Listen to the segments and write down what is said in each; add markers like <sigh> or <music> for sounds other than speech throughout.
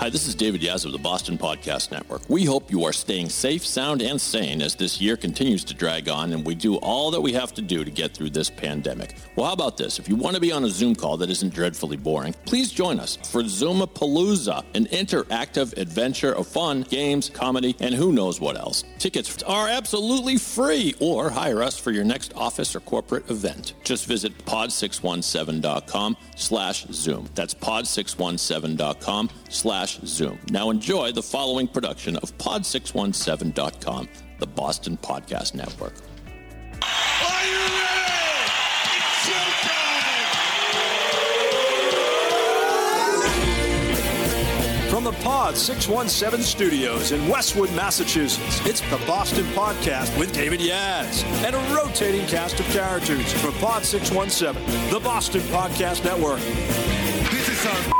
Hi, this is David Yas of the Boston Podcast Network. We hope you are staying safe, sound, and sane as this year continues to drag on and we do all that we have to do to get through this pandemic. Well, how about this? If you want to be on a Zoom call that isn't dreadfully boring, please join us for Zoomapalooza, an interactive adventure of fun, games, comedy, and who knows what else. Tickets are absolutely free or hire us for your next office or corporate event. Just visit pod617.com slash Zoom. That's pod617.com slash Zoom. Now enjoy the following production of pod617.com, the Boston Podcast Network. Are you ready? It's showtime! From the Pod 617 studios in Westwood, Massachusetts, it's the Boston Podcast with David Yas and a rotating cast of characters from Pod 617, the Boston Podcast Network. This is our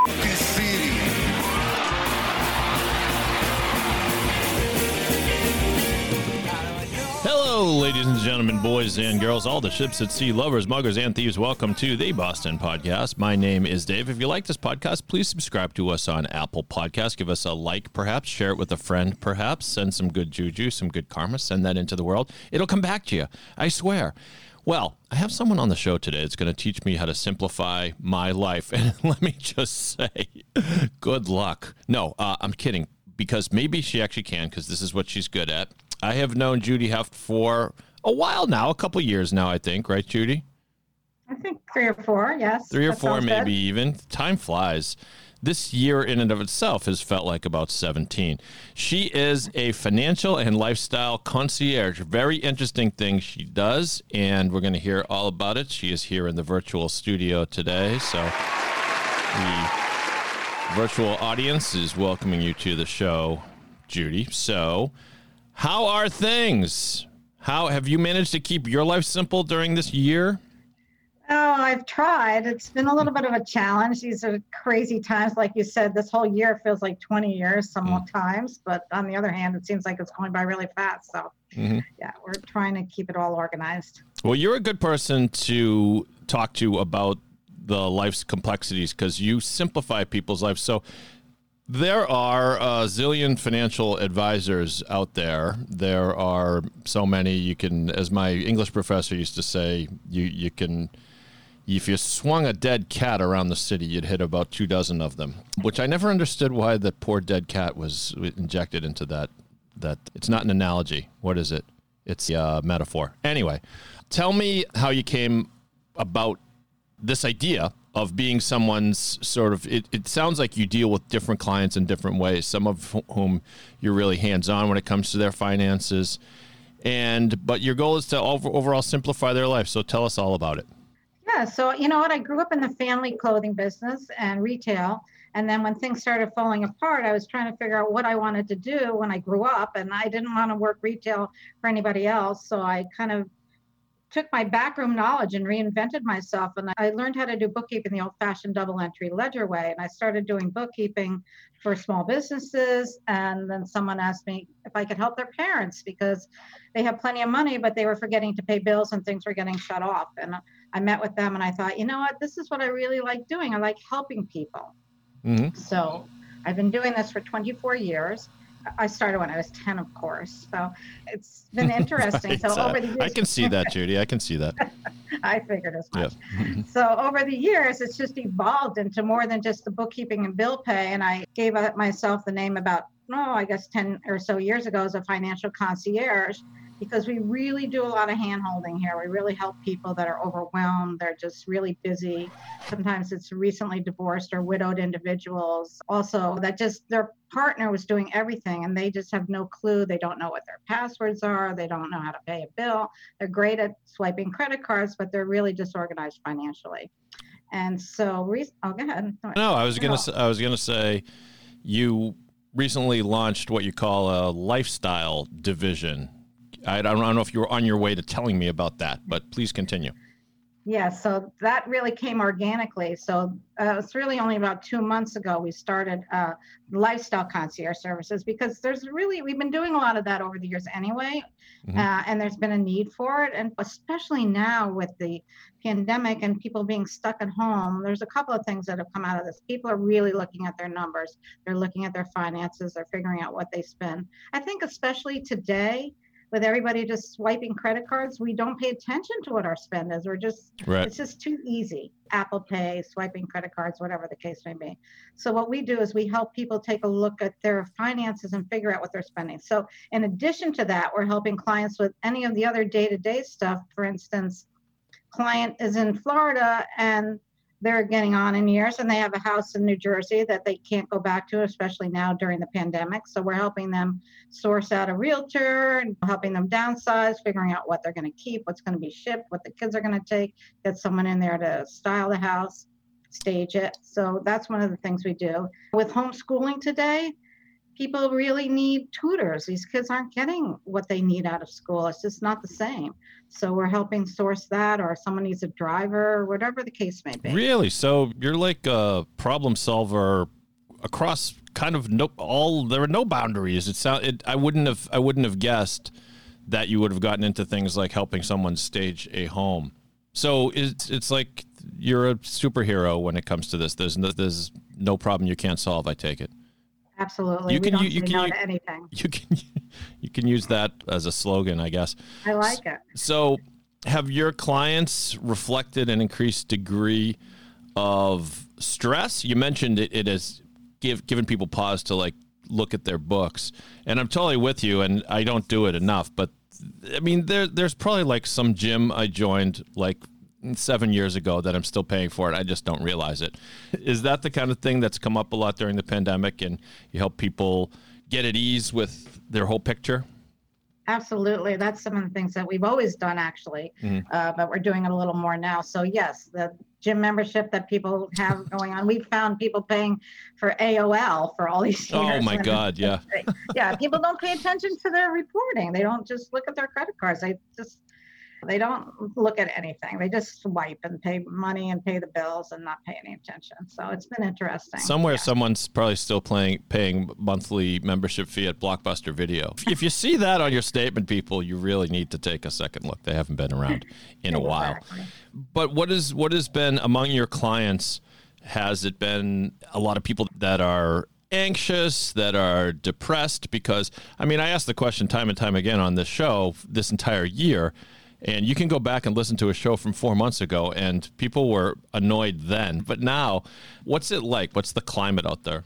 Ladies and gentlemen, boys and girls, all the ships at sea, lovers, muggers, and thieves. Welcome to the Boston Podcast. My name is Dave. If you like this podcast, please subscribe to us on Apple Podcasts. Give us a like, perhaps. Share it with a friend, perhaps. Send some good juju, some good karma. Send that into the world. It'll come back to you. I swear. Well, I have someone on the show today that's going to teach me how to simplify my life. <laughs> And let me just say, good luck. No, uh, I'm kidding because maybe she actually can because this is what she's good at. I have known Judy Heft for a while now, a couple years now, I think, right, Judy? I think three or four, yes. Three or four, maybe good. even. Time flies. This year, in and of itself, has felt like about 17. She is a financial and lifestyle concierge. Very interesting thing she does, and we're going to hear all about it. She is here in the virtual studio today. So, the virtual audience is welcoming you to the show, Judy. So, how are things? How have you managed to keep your life simple during this year? Oh, I've tried. It's been a little bit of a challenge. These are crazy times. Like you said, this whole year feels like 20 years sometimes. But on the other hand, it seems like it's going by really fast. So, Mhm. yeah, we're trying to keep it all organized. Well, you're a good person to talk to about the life's complexities because you simplify people's lives. So there are a zillion financial advisors out there. There are so many you can, as my English professor used to say, you you can. If you swung a dead cat around the city, you'd hit about two dozen of them. Which I never understood why the poor dead cat was injected into that. That it's not an analogy. What is it? It's a uh, metaphor. Anyway, tell me how you came about this idea of being someone's sort of it, it sounds like you deal with different clients in different ways some of whom you're really hands-on when it comes to their finances and but your goal is to over, overall simplify their life so tell us all about it Yeah, so you know what? I grew up in the family clothing business and retail. And then when things started falling apart, I was trying to figure out what I wanted to do when I grew up. And I didn't want to work retail for anybody else. So I kind of took my backroom knowledge and reinvented myself. And I learned how to do bookkeeping the old fashioned double entry ledger way. And I started doing bookkeeping for small businesses. And then someone asked me if I could help their parents because they have plenty of money, but they were forgetting to pay bills and things were getting shut off. And I met with them and I thought, you know what, this is what I really like doing. I like helping people. Mhm. So I've been doing this for 24 years. I started when I was 10, of course. So it's been <laughs> interesting. Right. So over the years, i can see that judy i can see that <laughs> I figured as yeah much. So over the years, it's just evolved into more than just the bookkeeping and bill pay. And I gave myself the name about, oh, I guess 10 or so years ago as a financial concierge because we really do a lot of hand holding here. We really help people that are overwhelmed. They're just really busy. Sometimes it's recently divorced or widowed individuals. Also, that just their partner was doing everything and they just have no clue. They don't know what their passwords are. They don't know how to pay a bill. They're great at swiping credit cards, but they're really disorganized financially. And so, re- oh, go ahead. no i was gonna i was gonna say you recently launched what you call a lifestyle division I don't, I don't know if you were on your way to telling me about that but please continue Yeah, so that really came organically. So uh, it's really only about two months ago we started uh, lifestyle concierge services because there's really we've been doing a lot of that over the years anyway, Mhm. uh, and there's been a need for it, and especially now with the pandemic and people being stuck at home. There's a couple of things that have come out of this. People are really looking at their numbers. They're looking at their finances. They're figuring out what they spend. I think especially today. With everybody just swiping credit cards, we don't pay attention to what our spend is. We're just Right. it's just too easy. Apple Pay, swiping credit cards, whatever the case may be. So what we do is we help people take a look at their finances and figure out what they're spending. So in addition to that, we're helping clients with any of the other day-to-day stuff. For instance, client is in Florida and they're getting on in years and they have a house in New Jersey that they can't go back to, especially now during the pandemic. So we're helping them source out a realtor, and helping them downsize, figuring out what they're going to keep, what's going to be shipped, what the kids are going to take, get someone in there to style the house, stage it. So that's one of the things we do. With homeschooling today, people really need tutors. These kids aren't getting what they need out of school. It's just not the mm. same. So we're helping source that, or someone needs a driver, or whatever the case may be. Really? So you're like a problem solver across kind of no all there are no boundaries. It sound it I wouldn't have I wouldn't have guessed that you would have gotten into things like helping someone stage a home. So it's it's like you're a superhero when it comes to this. There's no, there's no problem you can't solve, I take it. Absolutely. You we can- you- you can- you- anything. You can <laughs> you can use that as a slogan, I guess. I like it. So, have your clients reflected an increased degree of stress? You mentioned it, it has give, given people pause to like look at their books, and I'm totally with you. And I don't do it enough, but I mean, there there's probably like some gym I joined like seven years ago that I'm still paying for it. I just don't realize it. Is that the kind of thing that's come up a lot during the pandemic, and you help people get at ease with their whole picture? Absolutely. That's some of the things that we've always done, actually, Mhm. uh, but we're doing it a little more now. So, yes, the gym membership that people have <laughs> going on, we've found people paying for AOL for all these years. Oh my God, yeah. <laughs> yeah, people don't pay attention to their reporting. They don't just look at their credit cards. They just they don't look at anything. They just swipe and pay money and pay the bills and not pay any attention. So it's been interesting. Somewhere, Yeah. someone's probably still playing, paying monthly membership fee at Blockbuster Video. If you see that on your statement, people, you really need to take a second look. They haven't been around in a while. Exactly. But what is what has been among your clients? Has it been a lot of people that are anxious, that are depressed? Because I mean, I asked the question time and time again on this show this entire year. And you can go back and listen to a show from four months ago, and people were annoyed then. But now, what's it like? What's the climate out there?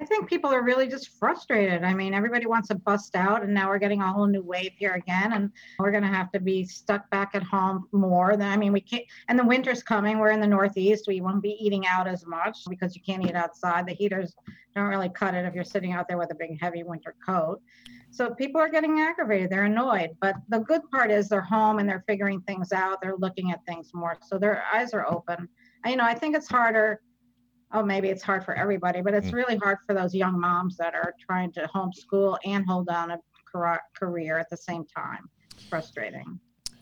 I think people are really just frustrated. I mean, everybody wants to bust out, and now we're getting a whole new wave here again, and we're going to have to be stuck back at home more. Than I mean, we can't. And the winter's coming. We're in the Northeast. We won't be eating out as much because you can't eat outside. The heaters don't really cut it if you're sitting out there with a big, heavy winter coat. So people are getting aggravated. They're annoyed. But the good part is they're home and they're figuring things out. They're looking at things more. So their eyes are open. I, you know, I think it's harder oh, maybe it's hard for everybody, but it's Mm. really hard for those young moms that are trying to homeschool and hold down a career at the same time. It's frustrating.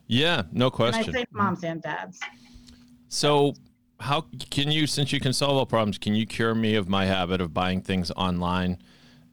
Yeah, no And I question. say moms and dads. So, how can you, since you can solve all problems, can you cure me of my habit of buying things online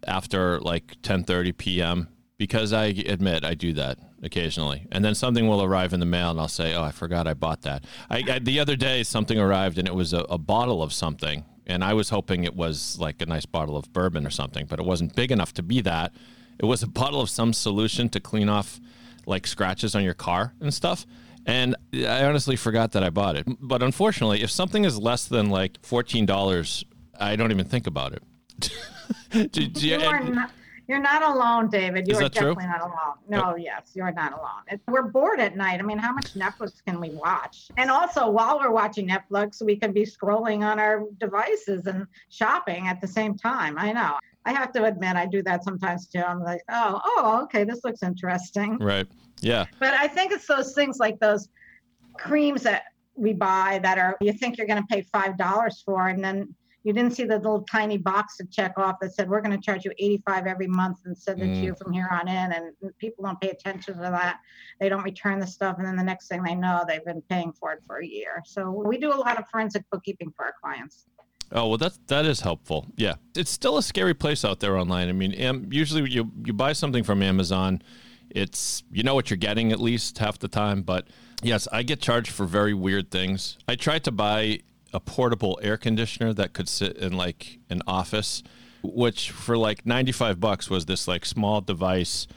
after like 10:30 p.m. Because I admit I do that occasionally, and then something will arrive in the mail, and I'll say, "Oh, I forgot I bought that." I, I the other day something arrived, and it was a, a bottle of something, and I was hoping it was like a nice bottle of bourbon or something, but it wasn't big enough to be that. It was a bottle of some solution to clean off like scratches on your car and stuff. And I honestly forgot that I bought it. But unfortunately, if something is less than like fourteen dollars, I don't even think about it. <laughs> Do- do you- You are not, you're not alone, David. You Is are that true? definitely not alone. No, yes, you're not alone. It, we're bored at night. I mean, how much Netflix can we watch? And also, while we're watching Netflix, we can be scrolling on our devices and shopping at the same time. I know. I have to admit, I do that sometimes too. I'm like, oh, oh, okay, this looks interesting. right? Yeah. But I think it's those things like those creams that we buy that are you think you're going to pay five dollars for, and then you didn't see the little tiny box to check off that said, we're going to charge you 85 every month and send it to Mm. you from here on in. And people don't pay attention to that. They don't return the stuff. And then the next thing they know, they've been paying for it for a year. So we do a lot of forensic bookkeeping for our clients. Oh well, that that is helpful. Yeah, it's still a scary place out there online. I mean, am, usually you you buy something from Amazon, it's you know what you're getting at least half the time. But yes, I get charged for very weird things. I tried to buy a portable air conditioner that could sit in like an office, which for like 95 bucks was this like small device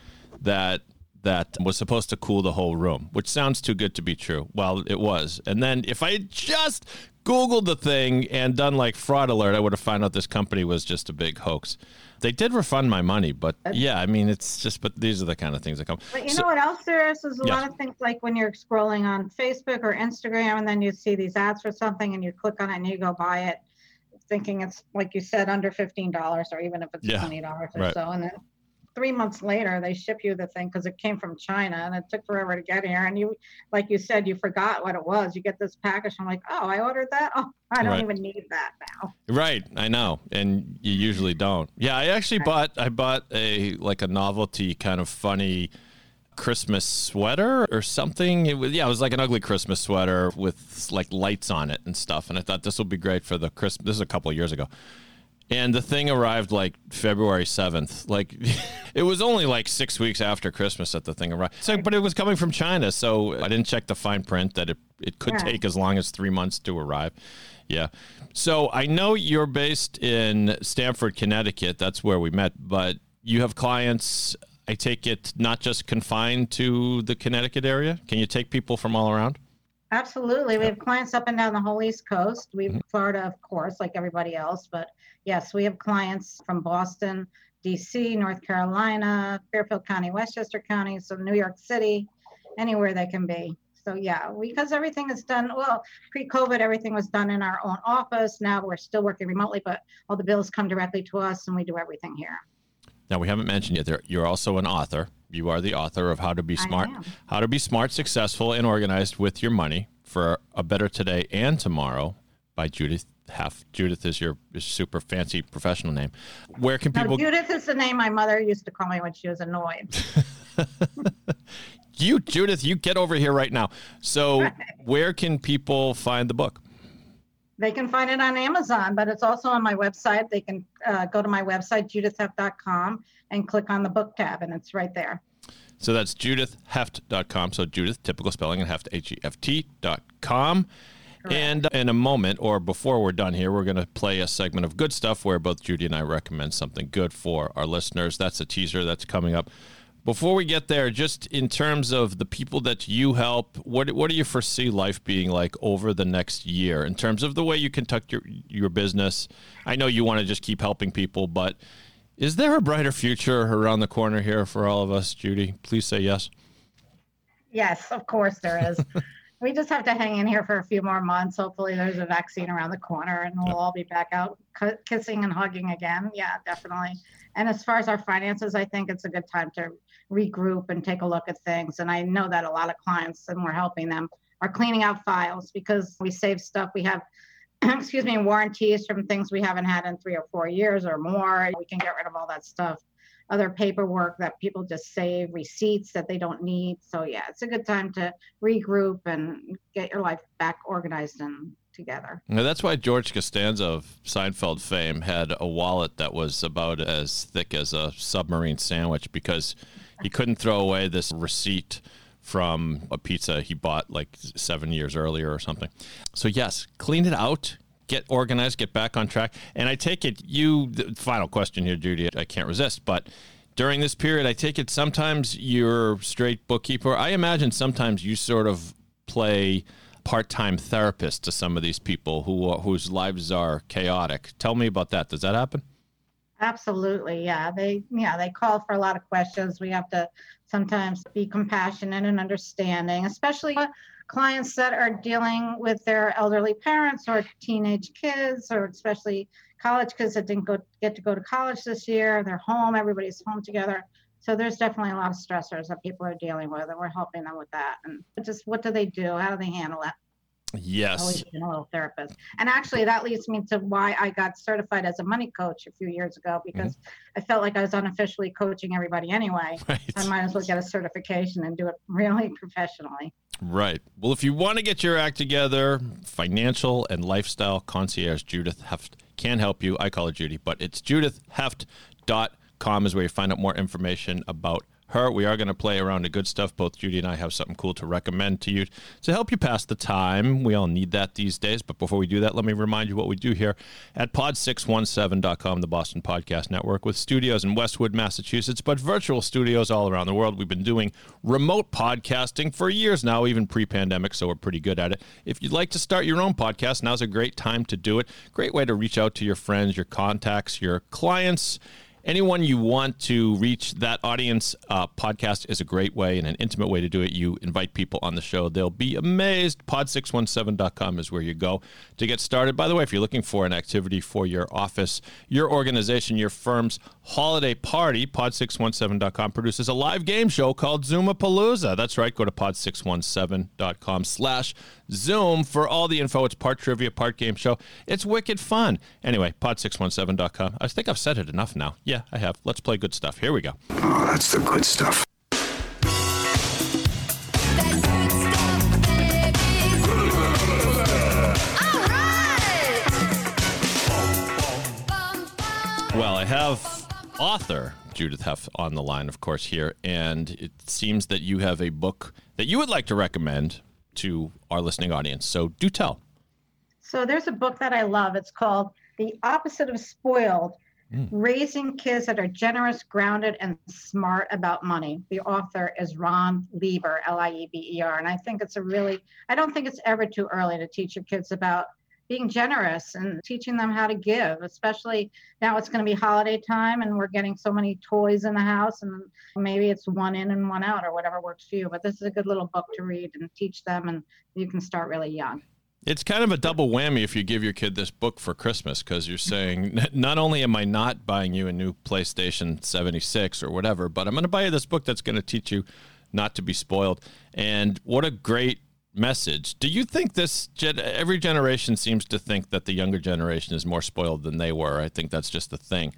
that that was supposed to cool the whole room, which sounds too good to be true. Well, it was. And then if I just Googled the thing and done like fraud alert, I would have found out this company was just a big hoax. They did refund my money, but yeah, I mean, it's just, but these are the kind of things that come. But you So- know what else there is? There's a Yes. lot of things like when you're scrolling on Facebook or Instagram and then you see these ads for something and you click on it and you go buy it, thinking it's like you said, under fifteen dollars or even if it's Yeah, twenty dollars or right. so. And then three months later they ship you the thing because it came from China and it took forever to get here. And you like you said, you forgot what it was. You get this package, I'm like, oh, I ordered that. Oh, I don't Right. even need that now. Right, I know, and you usually don't. Yeah, I actually bought I bought a like a novelty kind of funny Christmas sweater or something. It was yeah, it was like an ugly Christmas sweater with like lights on it and stuff. And I thought this will be great for the Christmas. This is a couple of years ago. And the thing arrived like February 7th. Like <laughs> it was only like six weeks after Christmas that the thing arrived. So, but it was coming from China. So I didn't check the fine print that it, it could Yeah. take as long as three months to arrive. Yeah. So I know you're based in Stamford, Connecticut. That's where we met. But you have clients, I take it, not just confined to the Connecticut area. Can you take people from all around? Absolutely. We have clients up and down the whole East Coast. We have Mm-hmm. Florida, of course, like everybody else. But yes, we have clients from Boston, DC, North Carolina, Fairfield County, Westchester County, so New York City, anywhere they can be. So yeah, because everything is done, well, pre-COVID, everything was done in our own office. Now we're still working remotely, but all the bills come directly to us and we do everything here. Now we haven't mentioned yet. There, you're also an author. You are the author of How to Be Smart. How to Be Smart, Successful, and Organized with Your Money for a Better Today and Tomorrow by Judith Heft. Judith is your super fancy professional name. Where can people? Judith is the name my mother used to call me when she was annoyed. <laughs> You, Judith, you get over here right now. So, <laughs> where can people find the book? They can find it on Amazon, but it's also on my website. They can uh, go to my website, judithheft.com, and click on the book tab, and it's right there. So that's judithheft.com. So Judith, typical spelling, and heft, H E F T dot com. And in a moment, or before we're done here, we're going to play a segment of good stuff where both Judy and I recommend something good for our listeners. That's a teaser that's coming up. Before we get there, just in terms of the people that you help, what what do you foresee life being like over the next year in terms of the way you conduct your your business? I know you want to just keep helping people, but is there a brighter future around the corner here for all of us, Judy? Please say yes. Yes, of course there is. <laughs> we just have to hang in here for a few more months. Hopefully, there's a vaccine around the corner, and we'll all be back out kissing and hugging again. Yeah, definitely. And as far as our finances, I think it's a good time to regroup and take a look at things. And I know that a lot of clients, and we're helping them, are cleaning out files because we save stuff. We have, <clears throat> excuse me, warranties from things we haven't had in three or four years or more. We can get rid of all that stuff other paperwork that people just save, receipts that they don't need. So yeah, it's a good time to regroup and get your life back organized and together. Now, that's why George Costanza of Seinfeld fame had a wallet that was about as thick as a submarine sandwich because he couldn't throw away this receipt from a pizza he bought like seven years earlier or something. So, yes, clean it out, get organized, get back on track. And I take it you, the final question here, Judy, I can't resist, but during this period, I take it sometimes you're straight bookkeeper. I imagine sometimes you sort of play part-time therapist to some of these people who whose lives are chaotic. Tell me about that. Does that happen? Absolutely, yeah. They yeah, they call for a lot of questions. We have to sometimes be compassionate and understanding, especially clients that are dealing with their elderly parents or teenage kids or especially college kids that didn't go get to go to college this year. They're home, everybody's home together. So there's definitely a lot of stressors that people are dealing with and we're helping them with that. And just what do they do? How do they handle it? Yes. always been a little therapist. And actually, that leads me to why I got certified as a money coach a few years ago mm-hmm. because I felt like I was unofficially coaching everybody anyway. <laughs> Right. I might as well get a certification and do it really professionally. Right. Well, if you want to get your act together, financial and lifestyle concierge Judith Heft can help you. I call her Judy, but it's judithheft.com is where you find out more information about her. We are going to play around the good stuff. Both Judy and I have something cool to recommend to you to help you pass the time. We all need that these days. But before we do that, let me remind you what we do here at pod617.com, the Boston Podcast Network, with studios in Westwood, Massachusetts, but virtual studios all around the world. We've been doing remote podcasting for years now, even pre pandemic, so we're pretty good at it. If you'd like to start your own podcast, now's a great time to do it. Great way to reach out to your friends, your contacts, your clients anyone you want to reach that audience uh, podcast is a great way and an intimate way to do it. You invite people on the show. They'll be amazed. pod617.com is where you go to get started. By the way if you're looking for an activity for your office your organization your firm's holiday party pod617.com produces a live game show called zoomapalooza. That's right. Go to pod617.com slash zoom for all the info. It's part trivia part game show. It's wicked fun. Anyway pod617.com i think i've said it enough now. Yeah i have let's play good stuff here we go Oh, that's the good stuff. Well, I have author Judith Heft on the line, of course, here, and it seems that you have a book that you would like to recommend to our listening audience. So do tell. So there's a book that I love. It's called The Opposite of Spoiled Mm. Raising Kids That Are Generous, Grounded, and Smart About Money. The author is Ron Lieber, L I E B E R. And I think it's a really, I don't think it's ever too early to teach your kids about being generous and teaching them how to give, especially now it's going to be holiday time and we're getting so many toys in the house and maybe it's one in and one out or whatever works for you. But this is a good little book to read and teach them and you can start really young. It's kind of a double whammy if you give your kid this book for Christmas because you're saying, <laughs> not only am I not buying you a new PlayStation 76 or whatever, but I'm going to buy you this book that's going to teach you not to be spoiled. And what a great message. Do you think this, every generation seems to think that the younger generation is more spoiled than they were? I think that's just the thing.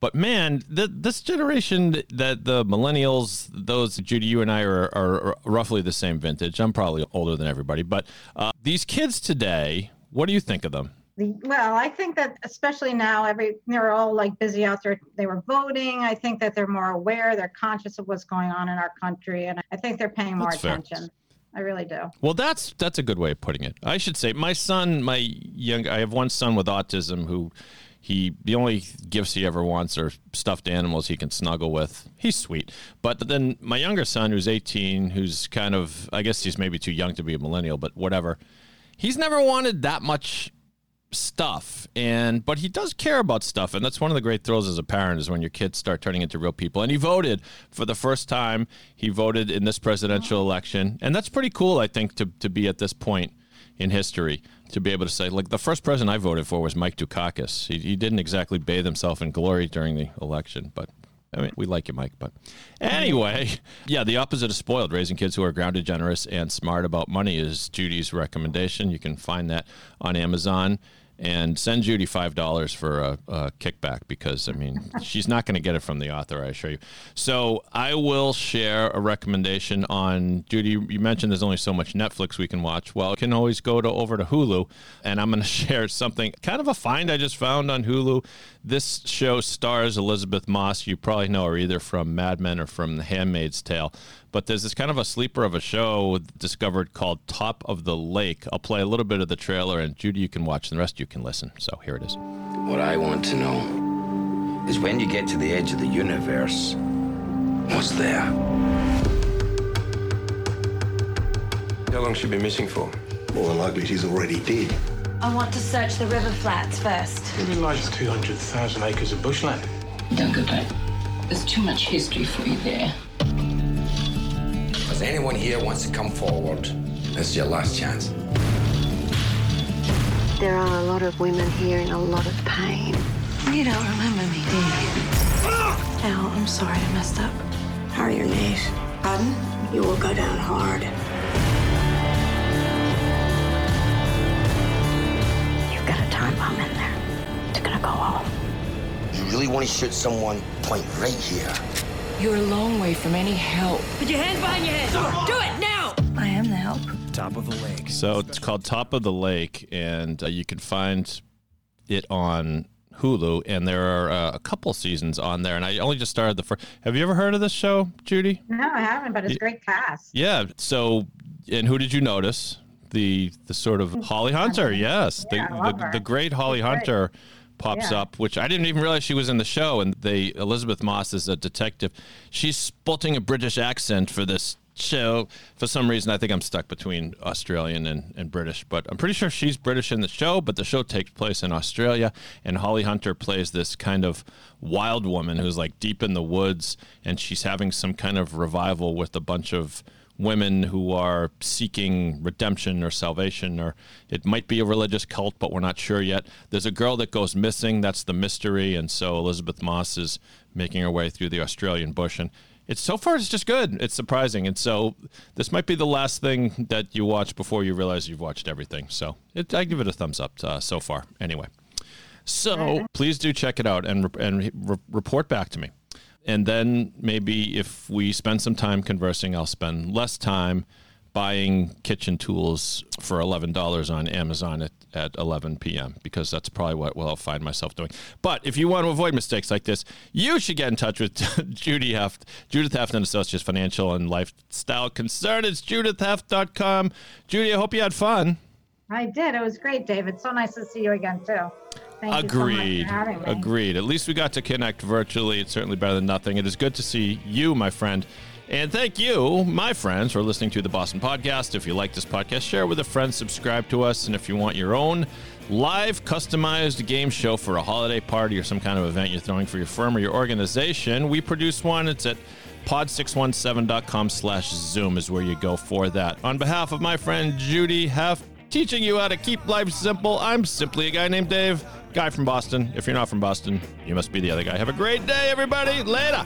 But man, th- this generation, that the millennials, those Judy, you and I are, are roughly the same vintage. I'm probably older than everybody, but uh, these kids today, what do you think of them? Well, I think that especially now, every they're all like busy out there. They were voting. I think that they're more aware. They're conscious of what's going on in our country, and I think they're paying more That's fair. attention. I really do. Well, that's that's a good way of putting it. I should say my son, my young, I have one son with autism who he the only gifts he ever wants are stuffed animals he can snuggle with. He's sweet. But then my younger son, who's 18, who's kind of I guess he's maybe too young to be a millennial, but whatever. He's never wanted that much stuff and but he does care about stuff and that's one of the great thrills as a parent is when your kids start turning into real people and he voted for the first time he voted in this presidential election and that's pretty cool i think to, to be at this point in history to be able to say like the first president i voted for was mike dukakis he, he didn't exactly bathe himself in glory during the election but I mean, we like you, Mike, but anyway, yeah, the opposite of spoiled. Raising kids who are grounded, generous, and smart about money is Judy's recommendation. You can find that on Amazon and send Judy five dollars for a, a kickback because I mean <laughs> she's not going to get it from the author, I assure you. So I will share a recommendation on Judy. You mentioned there's only so much Netflix we can watch. Well, you can always go to over to Hulu, and I'm going <laughs> to share something kind of a find I just found on Hulu. This show stars Elisabeth Moss. You probably know her either from Mad Men or from The Handmaid's Tale. But there's this kind of a sleeper of a show discovered called Top of the Lake. I'll play a little bit of the trailer, and Judy, you can watch, and the rest you can listen. So here it is. What I want to know is when you get to the edge of the universe, what's there? How long she been missing for? More than likely, she's already dead. I want to search the river flats first. You realise 200,000 acres of bushland? Don't go back. There's too much history for you there. If anyone here wants to come forward? This is your last chance. There are a lot of women here in a lot of pain. You don't remember me, do you? Al, I'm sorry I messed up. How are your knees? Pardon? You will go down hard. You've got a time bomb in there. It's gonna go off. You really want to shoot someone? Point right here. You're a long way from any help. Put your hands behind your head. Do it now. I am the help. Top of the lake. So it's called Top of the Lake, and uh, you can find it on Hulu. And there are uh, a couple seasons on there. And I only just started the first. Have you ever heard of this show, Judy? No, I haven't, but it's great cast. Yeah. So, and who did you notice? The the sort of Holly Hunter. <laughs> Yes, Yeah, the, the the great Holly She's great. Pops Yeah. up, which I didn't even realize she was in the show. And they Elisabeth Moss is a detective. She's sporting a British accent for this show. For some reason, I think I'm stuck between Australian and, and British, but I'm pretty sure she's British in the show. But the show takes place in Australia, and Holly Hunter plays this kind of wild woman who's like deep in the woods, and she's having some kind of revival with a bunch of women who are seeking redemption or salvation, or it might be a religious cult, but we're not sure yet. There's a girl that goes missing. That's the mystery. And so Elisabeth Moss is making her way through the Australian bush. And it's so far, it's just good. It's surprising. And so this might be the last thing that you watch before you realize you've watched everything. So it, I give it a thumbs up uh, so far. Anyway. So please do check it out and, and re- report back to me. And then maybe if we spend some time conversing, I'll spend less time buying kitchen tools for $11 on Amazon at, at 11 p.m. because that's probably what I'll find myself doing. But if you want to avoid mistakes like this, you should get in touch with <laughs> Judy Heft, Judith Heft and Associates Financial and Lifestyle Concern. It's judithheft.com. Judy, I hope you had fun. I did. It was great, David. So nice to see you again, too. Thank you so Agreed. for having me. Agreed. At least we got to connect virtually. It's certainly better than nothing. It is good to see you, my friend. And thank you, my friends, for listening to the Boston Podcast. If you like this podcast, share it with a friend, subscribe to us. And if you want your own live customized game show for a holiday party or some kind of event you're throwing for your firm or your organization, we produce one. It's at pod617.com slash zoom is where you go for that. On behalf of my friend Judy Heft, teaching you how to keep life simple, I'm simply a guy named Dave, guy from Boston. If you're not from Boston, you must be the other guy. Have a great day, everybody. Later.